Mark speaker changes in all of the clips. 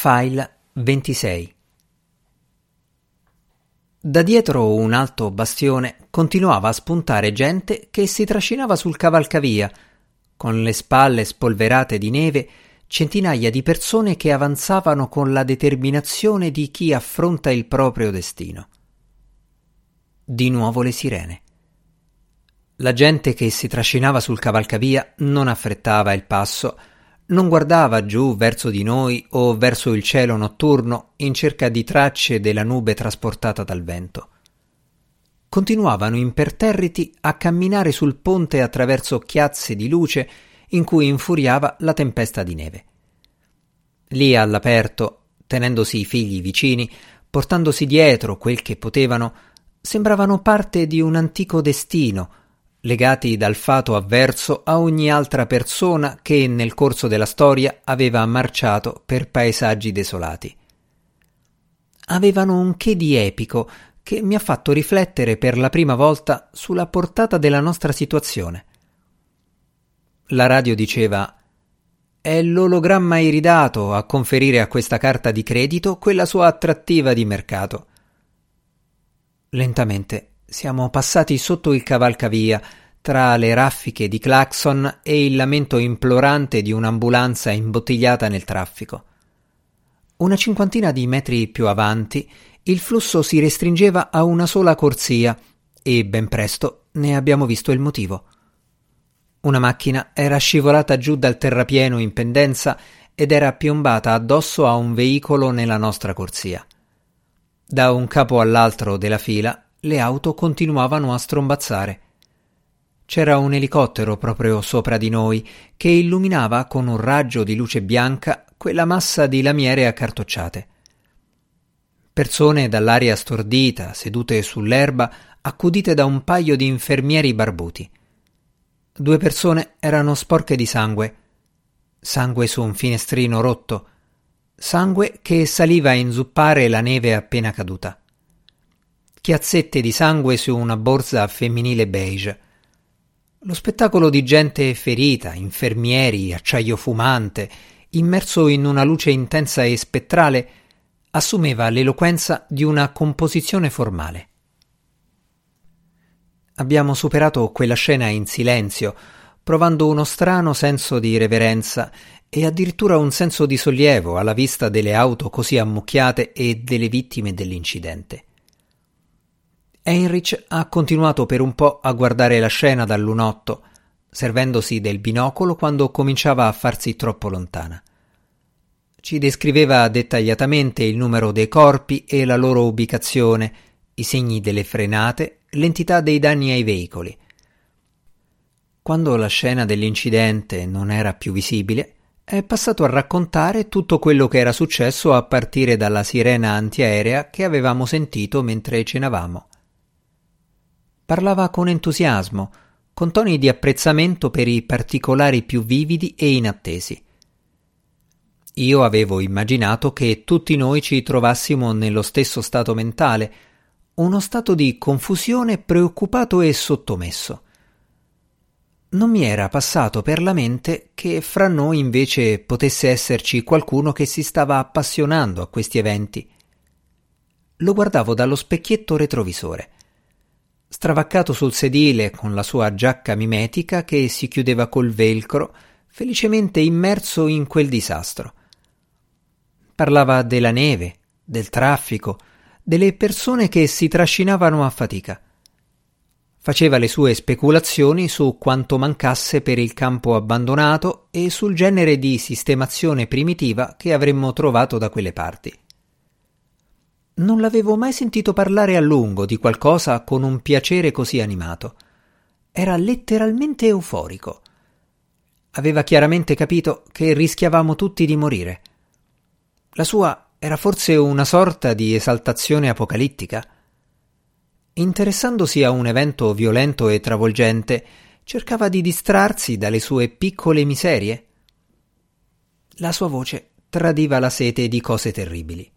Speaker 1: File 26 Da dietro un alto bastione continuava a spuntare gente che si trascinava sul cavalcavia, con le spalle spolverate di neve, centinaia di persone che avanzavano con la determinazione di chi affronta il proprio destino. Di nuovo le sirene. La gente che si trascinava sul cavalcavia non affrettava il passo, non guardava giù verso di noi o verso il cielo notturno in cerca di tracce della nube trasportata dal vento. Continuavano imperterriti a camminare sul ponte attraverso chiazze di luce in cui infuriava la tempesta di neve. Lì all'aperto, tenendosi i figli vicini, portandosi dietro quel che potevano, sembravano parte di un antico destino, legati dal fato avverso a ogni altra persona che nel corso della storia aveva marciato per paesaggi desolati. Avevano un che di epico che mi ha fatto riflettere per la prima volta sulla portata della nostra situazione. La radio diceva è l'ologramma iridato a conferire a questa carta di credito quella sua attrattiva di mercato. Lentamente siamo passati sotto il cavalcavia, tra le raffiche di clacson e il lamento implorante di un'ambulanza imbottigliata nel traffico. Una cinquantina di metri più avanti il flusso si restringeva a una sola corsia e ben presto ne abbiamo visto il motivo. Una macchina era scivolata giù dal terrapieno in pendenza ed era piombata addosso a un veicolo nella nostra corsia. Da un capo all'altro della fila le auto continuavano a strombazzare. C'era un elicottero proprio sopra di noi che illuminava con un raggio di luce bianca quella massa di lamiere accartocciate. Persone dall'aria stordita, sedute sull'erba, accudite da un paio di infermieri barbuti. Due persone erano sporche di sangue. Sangue su un finestrino rotto. Sangue che saliva a inzuppare la neve appena caduta chiazzette di sangue su una borsa femminile beige. Lo spettacolo di gente ferita, infermieri, acciaio fumante, immerso in una luce intensa e spettrale, assumeva l'eloquenza di una composizione formale. Abbiamo superato quella scena in silenzio, provando uno strano senso di reverenza e addirittura un senso di sollievo alla vista delle auto così ammucchiate e delle vittime dell'incidente. Heinrich ha continuato per un po' a guardare la scena dal lunotto, servendosi del binocolo quando cominciava a farsi troppo lontana. Ci descriveva dettagliatamente il numero dei corpi e la loro ubicazione, i segni delle frenate, l'entità dei danni ai veicoli. Quando la scena dell'incidente non era più visibile, è passato a raccontare tutto quello che era successo a partire dalla sirena antiaerea che avevamo sentito mentre cenavamo. Parlava con entusiasmo, con toni di apprezzamento per i particolari più vividi e inattesi. Io avevo immaginato che tutti noi ci trovassimo nello stesso stato mentale, uno stato di confusione preoccupato e sottomesso. Non mi era passato per la mente che fra noi invece potesse esserci qualcuno che si stava appassionando a questi eventi. Lo guardavo dallo specchietto retrovisore stravaccato sul sedile con la sua giacca mimetica che si chiudeva col velcro, felicemente immerso in quel disastro. Parlava della neve, del traffico, delle persone che si trascinavano a fatica. Faceva le sue speculazioni su quanto mancasse per il campo abbandonato e sul genere di sistemazione primitiva che avremmo trovato da quelle parti. Non l'avevo mai sentito parlare a lungo di qualcosa con un piacere così animato. Era letteralmente euforico. Aveva chiaramente capito che rischiavamo tutti di morire. La sua era forse una sorta di esaltazione apocalittica. Interessandosi a un evento violento e travolgente, cercava di distrarsi dalle sue piccole miserie. La sua voce tradiva la sete di cose terribili.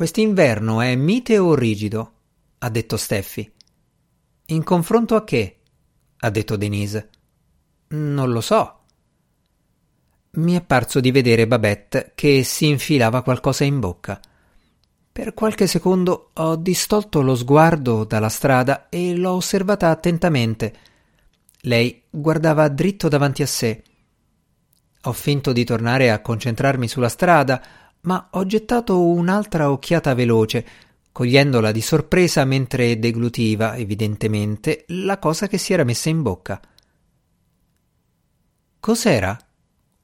Speaker 1: Quest'inverno è mite o rigido? ha detto Steffi. In confronto a che? ha detto Denise. Non lo so. mi è parso di vedere Babette che si infilava qualcosa in bocca. Per qualche secondo ho distolto lo sguardo dalla strada e l'ho osservata attentamente. Lei guardava dritto davanti a sé. Ho finto di tornare a concentrarmi sulla strada, ma ho gettato un'altra occhiata veloce, cogliendola di sorpresa mentre deglutiva, evidentemente, la cosa che si era messa in bocca. Cos'era?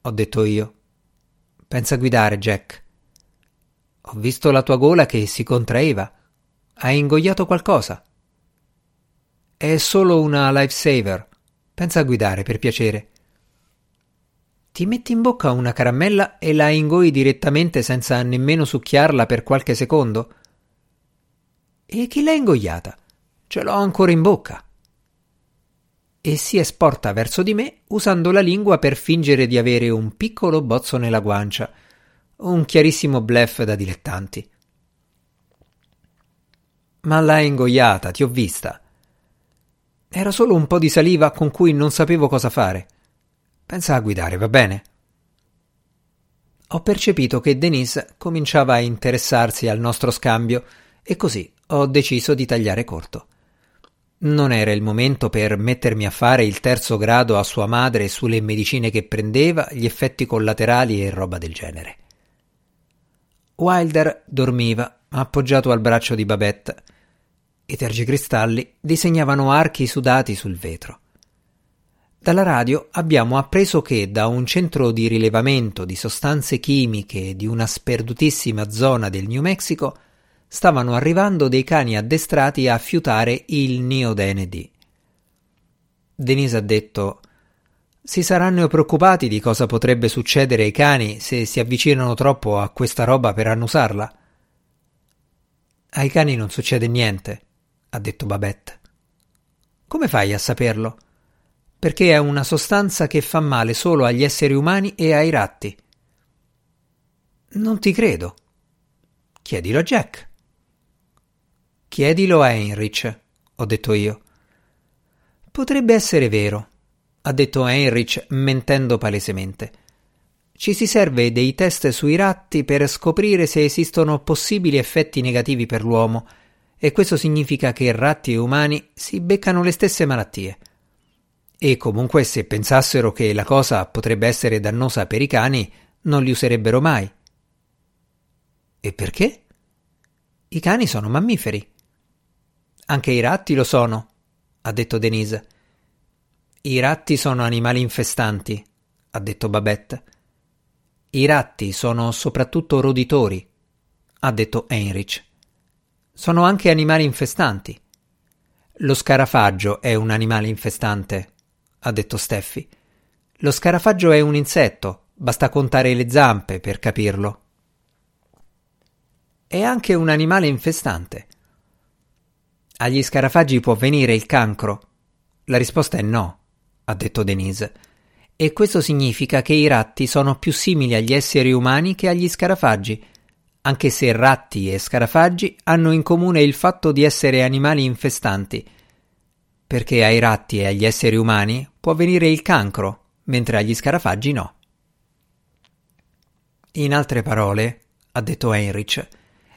Speaker 1: ho detto io. Pensa a guidare, Jack. Ho visto la tua gola che si contraeva. Hai ingoiato qualcosa? È solo una lifesaver. Pensa a guidare, per piacere. Ti metti in bocca una caramella e la ingoi direttamente senza nemmeno succhiarla per qualche secondo? E chi l'ha ingoiata? Ce l'ho ancora in bocca. E si esporta verso di me usando la lingua per fingere di avere un piccolo bozzo nella guancia un chiarissimo bluff da dilettanti. Ma l'hai ingoiata, ti ho vista. Era solo un po' di saliva con cui non sapevo cosa fare. Pensa a guidare, va bene? Ho percepito che Denise cominciava a interessarsi al nostro scambio e così ho deciso di tagliare corto. Non era il momento per mettermi a fare il terzo grado a sua madre sulle medicine che prendeva, gli effetti collaterali e roba del genere. Wilder dormiva, appoggiato al braccio di Babette. I tergicristalli disegnavano archi sudati sul vetro. Dalla radio abbiamo appreso che da un centro di rilevamento di sostanze chimiche di una sperdutissima zona del New Mexico stavano arrivando dei cani addestrati a fiutare il NeoDND. Denise ha detto si saranno preoccupati di cosa potrebbe succedere ai cani se si avvicinano troppo a questa roba per annusarla. Ai cani non succede niente, ha detto Babette. Come fai a saperlo? Perché è una sostanza che fa male solo agli esseri umani e ai ratti. Non ti credo. Chiedilo a Jack. Chiedilo a Heinrich, ho detto io. Potrebbe essere vero, ha detto Heinrich mentendo palesemente. Ci si serve dei test sui ratti per scoprire se esistono possibili effetti negativi per l'uomo, e questo significa che ratti e umani si beccano le stesse malattie. E comunque se pensassero che la cosa potrebbe essere dannosa per i cani, non li userebbero mai. E perché? I cani sono mammiferi. Anche i ratti lo sono, ha detto Denise. I ratti sono animali infestanti, ha detto Babette. I ratti sono soprattutto roditori, ha detto Heinrich. Sono anche animali infestanti. Lo scarafaggio è un animale infestante, ha detto Steffi. Lo scarafaggio è un insetto, basta contare le zampe per capirlo. È anche un animale infestante. Agli scarafaggi può venire il cancro? La risposta è no ha detto Denise. E questo significa che i ratti sono più simili agli esseri umani che agli scarafaggi, anche se ratti e scarafaggi hanno in comune il fatto di essere animali infestanti, perché ai ratti e agli esseri umani può venire il cancro, mentre agli scarafaggi no. In altre parole, ha detto Heinrich,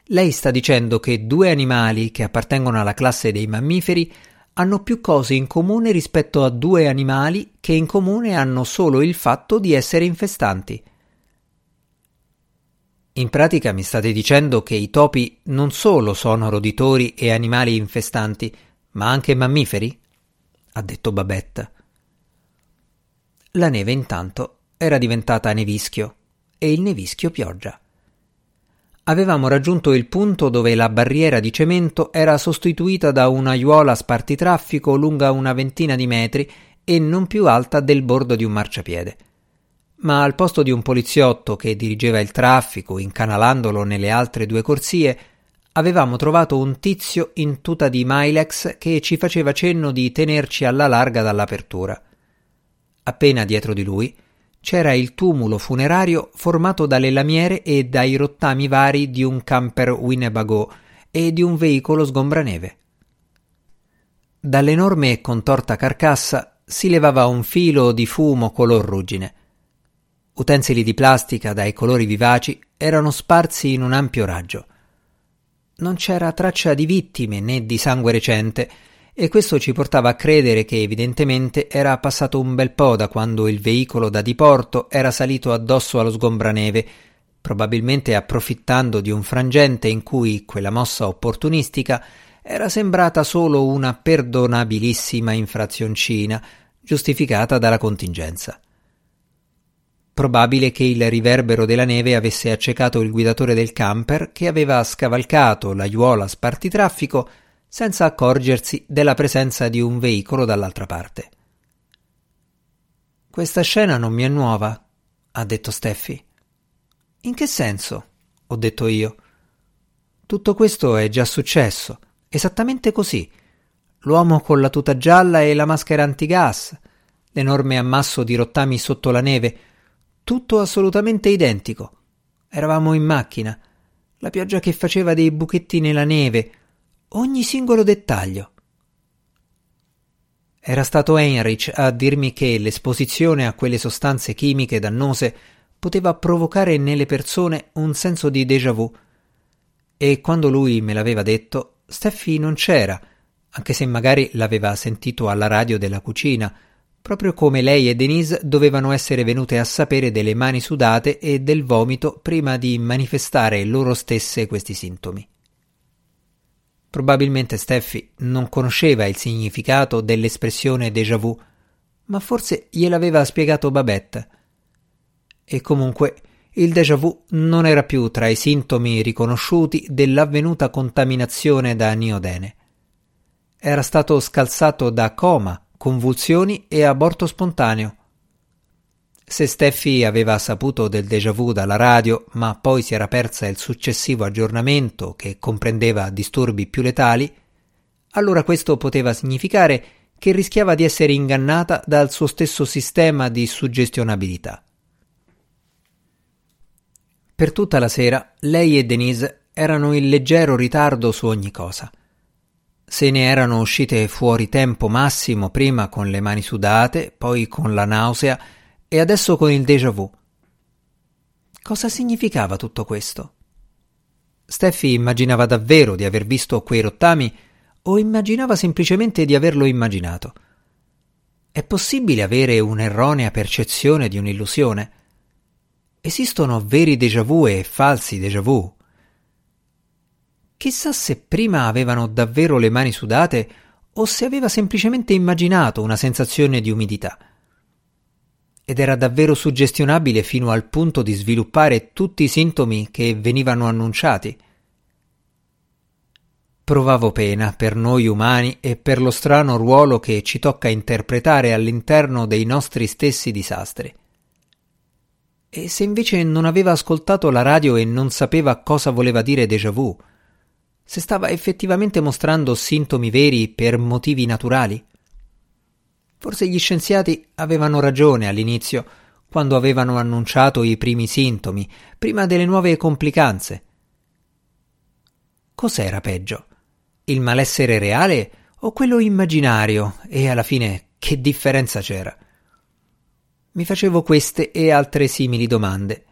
Speaker 1: lei sta dicendo che due animali che appartengono alla classe dei mammiferi hanno più cose in comune rispetto a due animali che in comune hanno solo il fatto di essere infestanti. In pratica mi state dicendo che i topi non solo sono roditori e animali infestanti, ma anche mammiferi? Ha detto Babette. La neve intanto era diventata nevischio e il nevischio pioggia avevamo raggiunto il punto dove la barriera di cemento era sostituita da una aiuola spartitraffico lunga una ventina di metri e non più alta del bordo di un marciapiede. Ma al posto di un poliziotto che dirigeva il traffico incanalandolo nelle altre due corsie, avevamo trovato un tizio in tuta di Milex che ci faceva cenno di tenerci alla larga dall'apertura. Appena dietro di lui c'era il tumulo funerario formato dalle lamiere e dai rottami vari di un camper Winnebago e di un veicolo sgombraneve. Dall'enorme e contorta carcassa si levava un filo di fumo color ruggine. Utensili di plastica dai colori vivaci erano sparsi in un ampio raggio. Non c'era traccia di vittime né di sangue recente, e questo ci portava a credere che evidentemente era passato un bel po' da quando il veicolo da diporto era salito addosso allo sgombraneve, probabilmente approfittando di un frangente in cui quella mossa opportunistica era sembrata solo una perdonabilissima infrazioncina, giustificata dalla contingenza. Probabile che il riverbero della neve avesse accecato il guidatore del camper che aveva scavalcato l'aiuola spartitraffico senza accorgersi della presenza di un veicolo dall'altra parte. Questa scena non mi è nuova, ha detto Steffi. In che senso? ho detto io. Tutto questo è già successo, esattamente così. L'uomo con la tuta gialla e la maschera antigas, l'enorme ammasso di rottami sotto la neve, tutto assolutamente identico. Eravamo in macchina, la pioggia che faceva dei buchetti nella neve, ogni singolo dettaglio. Era stato Heinrich a dirmi che l'esposizione a quelle sostanze chimiche dannose poteva provocare nelle persone un senso di déjà vu. E quando lui me l'aveva detto, Steffi non c'era, anche se magari l'aveva sentito alla radio della cucina, proprio come lei e Denise dovevano essere venute a sapere delle mani sudate e del vomito prima di manifestare loro stesse questi sintomi. Probabilmente Steffi non conosceva il significato dell'espressione déjà vu, ma forse gliel'aveva spiegato Babette. E comunque il déjà vu non era più tra i sintomi riconosciuti dell'avvenuta contaminazione da niodene. Era stato scalzato da coma, convulsioni e aborto spontaneo. Se Steffi aveva saputo del déjà vu dalla radio, ma poi si era persa il successivo aggiornamento che comprendeva disturbi più letali, allora questo poteva significare che rischiava di essere ingannata dal suo stesso sistema di suggestionabilità. Per tutta la sera lei e Denise erano in leggero ritardo su ogni cosa. Se ne erano uscite fuori tempo massimo prima con le mani sudate, poi con la nausea e adesso con il déjà vu. Cosa significava tutto questo? Steffi immaginava davvero di aver visto quei rottami o immaginava semplicemente di averlo immaginato? È possibile avere un'erronea percezione di un'illusione? Esistono veri déjà vu e falsi déjà vu? Chissà se prima avevano davvero le mani sudate o se aveva semplicemente immaginato una sensazione di umidità ed era davvero suggestionabile fino al punto di sviluppare tutti i sintomi che venivano annunciati. Provavo pena per noi umani e per lo strano ruolo che ci tocca interpretare all'interno dei nostri stessi disastri. E se invece non aveva ascoltato la radio e non sapeva cosa voleva dire déjà vu? Se stava effettivamente mostrando sintomi veri per motivi naturali? Forse gli scienziati avevano ragione all'inizio, quando avevano annunciato i primi sintomi, prima delle nuove complicanze. Cos'era peggio? Il malessere reale o quello immaginario? E alla fine che differenza c'era? Mi facevo queste e altre simili domande.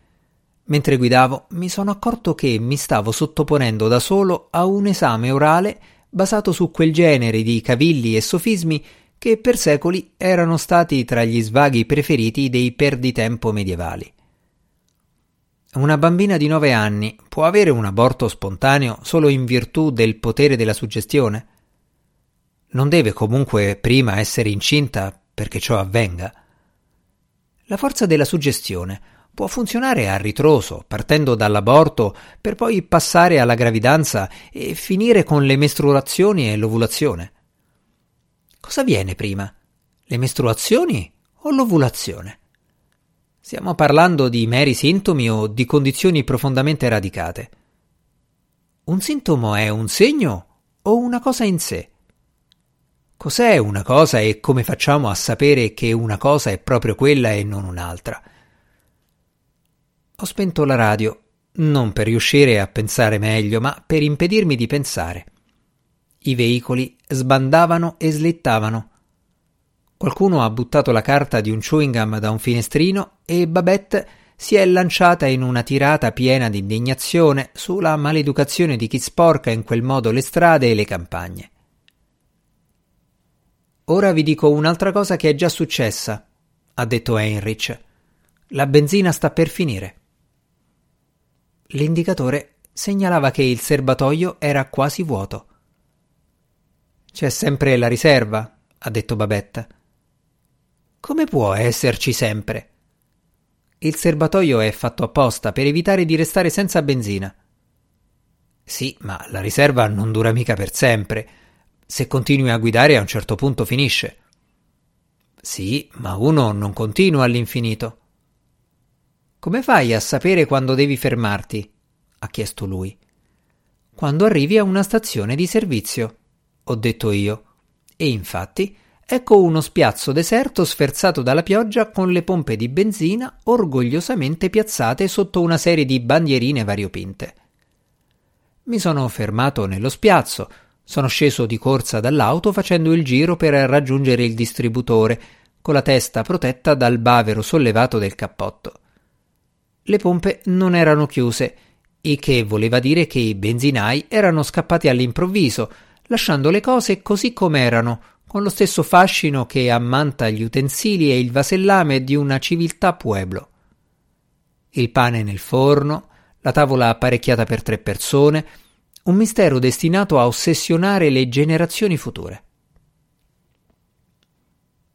Speaker 1: Mentre guidavo mi sono accorto che mi stavo sottoponendo da solo a un esame orale basato su quel genere di cavilli e sofismi che per secoli erano stati tra gli svaghi preferiti dei perditempo medievali. Una bambina di nove anni può avere un aborto spontaneo solo in virtù del potere della suggestione? Non deve comunque prima essere incinta perché ciò avvenga. La forza della suggestione può funzionare a ritroso, partendo dall'aborto per poi passare alla gravidanza e finire con le mestruazioni e l'ovulazione. Cosa viene prima? Le mestruazioni o l'ovulazione? Stiamo parlando di meri sintomi o di condizioni profondamente radicate? Un sintomo è un segno o una cosa in sé? Cos'è una cosa e come facciamo a sapere che una cosa è proprio quella e non un'altra? Ho spento la radio, non per riuscire a pensare meglio, ma per impedirmi di pensare. I veicoli sbandavano e slittavano. Qualcuno ha buttato la carta di un chewing gum da un finestrino e Babette si è lanciata in una tirata piena di indignazione sulla maleducazione di chi sporca in quel modo le strade e le campagne. Ora vi dico un'altra cosa che è già successa, ha detto Heinrich. La benzina sta per finire. L'indicatore segnalava che il serbatoio era quasi vuoto. C'è sempre la riserva, ha detto Babetta. Come può esserci sempre? Il serbatoio è fatto apposta per evitare di restare senza benzina. Sì, ma la riserva non dura mica per sempre. Se continui a guidare a un certo punto finisce. Sì, ma uno non continua all'infinito. Come fai a sapere quando devi fermarti? ha chiesto lui. Quando arrivi a una stazione di servizio, ho detto io. E infatti, ecco uno spiazzo deserto sferzato dalla pioggia con le pompe di benzina orgogliosamente piazzate sotto una serie di bandierine variopinte. Mi sono fermato nello spiazzo, sono sceso di corsa dall'auto facendo il giro per raggiungere il distributore, con la testa protetta dal bavero sollevato del cappotto. Le pompe non erano chiuse, il che voleva dire che i benzinai erano scappati all'improvviso, lasciando le cose così come erano, con lo stesso fascino che ammanta gli utensili e il vasellame di una civiltà pueblo. Il pane nel forno, la tavola apparecchiata per tre persone, un mistero destinato a ossessionare le generazioni future.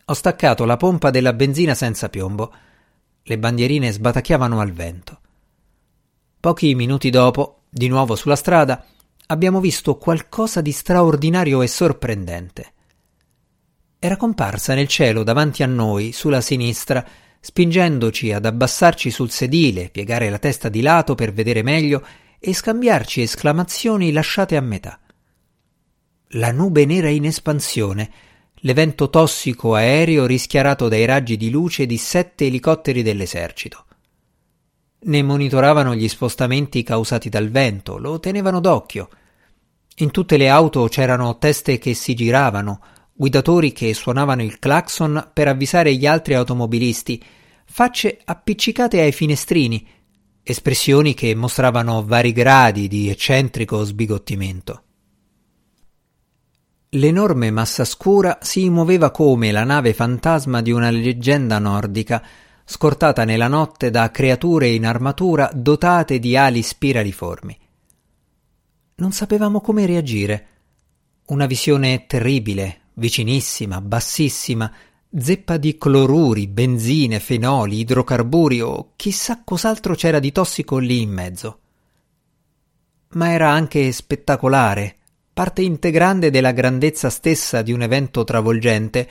Speaker 1: Ho staccato la pompa della benzina senza piombo le bandierine sbatacchiavano al vento. Pochi minuti dopo, di nuovo sulla strada, abbiamo visto qualcosa di straordinario e sorprendente. Era comparsa nel cielo davanti a noi, sulla sinistra, spingendoci ad abbassarci sul sedile, piegare la testa di lato per vedere meglio e scambiarci esclamazioni lasciate a metà. La nube nera in espansione, l'evento tossico aereo rischiarato dai raggi di luce di sette elicotteri dell'esercito. Ne monitoravano gli spostamenti causati dal vento, lo tenevano d'occhio. In tutte le auto c'erano teste che si giravano, guidatori che suonavano il clacson per avvisare gli altri automobilisti, facce appiccicate ai finestrini, espressioni che mostravano vari gradi di eccentrico sbigottimento. L'enorme massa scura si muoveva come la nave fantasma di una leggenda nordica, scortata nella notte da creature in armatura dotate di ali spiraliformi. Non sapevamo come reagire. Una visione terribile, vicinissima, bassissima, zeppa di cloruri, benzine, fenoli, idrocarburi o chissà cos'altro c'era di tossico lì in mezzo. Ma era anche spettacolare, parte integrante della grandezza stessa di un evento travolgente,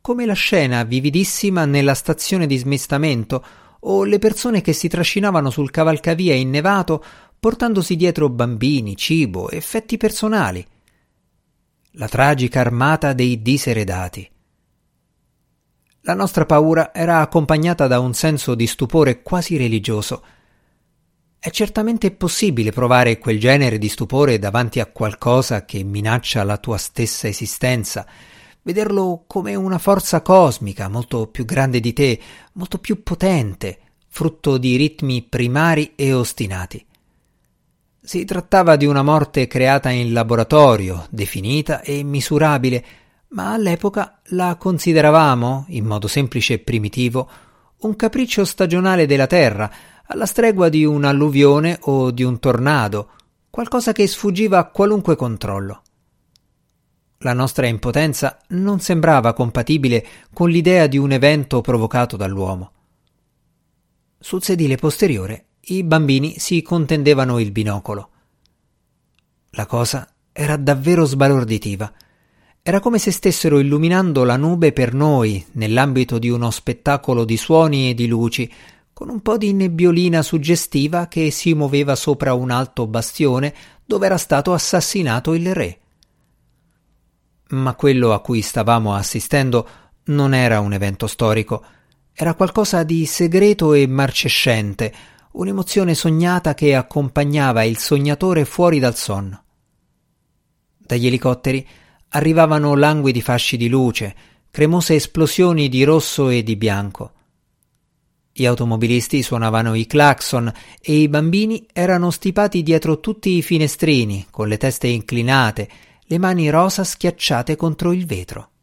Speaker 1: come la scena vividissima nella stazione di smistamento o le persone che si trascinavano sul cavalcavia innevato portandosi dietro bambini, cibo, effetti personali. La tragica armata dei diseredati. La nostra paura era accompagnata da un senso di stupore quasi religioso è certamente possibile provare quel genere di stupore davanti a qualcosa che minaccia la tua stessa esistenza, vederlo come una forza cosmica molto più grande di te, molto più potente, frutto di ritmi primari e ostinati. Si trattava di una morte creata in laboratorio, definita e misurabile, ma all'epoca la consideravamo, in modo semplice e primitivo, un capriccio stagionale della Terra, alla stregua di un'alluvione o di un tornado, qualcosa che sfuggiva a qualunque controllo. La nostra impotenza non sembrava compatibile con l'idea di un evento provocato dall'uomo. Sul sedile posteriore i bambini si contendevano il binocolo. La cosa era davvero sbalorditiva. Era come se stessero illuminando la nube per noi nell'ambito di uno spettacolo di suoni e di luci con un po' di nebbiolina suggestiva che si muoveva sopra un alto bastione dove era stato assassinato il re. Ma quello a cui stavamo assistendo non era un evento storico, era qualcosa di segreto e marcescente, un'emozione sognata che accompagnava il sognatore fuori dal sonno. Dagli elicotteri arrivavano languidi fasci di luce, cremose esplosioni di rosso e di bianco. Gli automobilisti suonavano i clacson e i bambini erano stipati dietro tutti i finestrini, con le teste inclinate, le mani rosa schiacciate contro il vetro.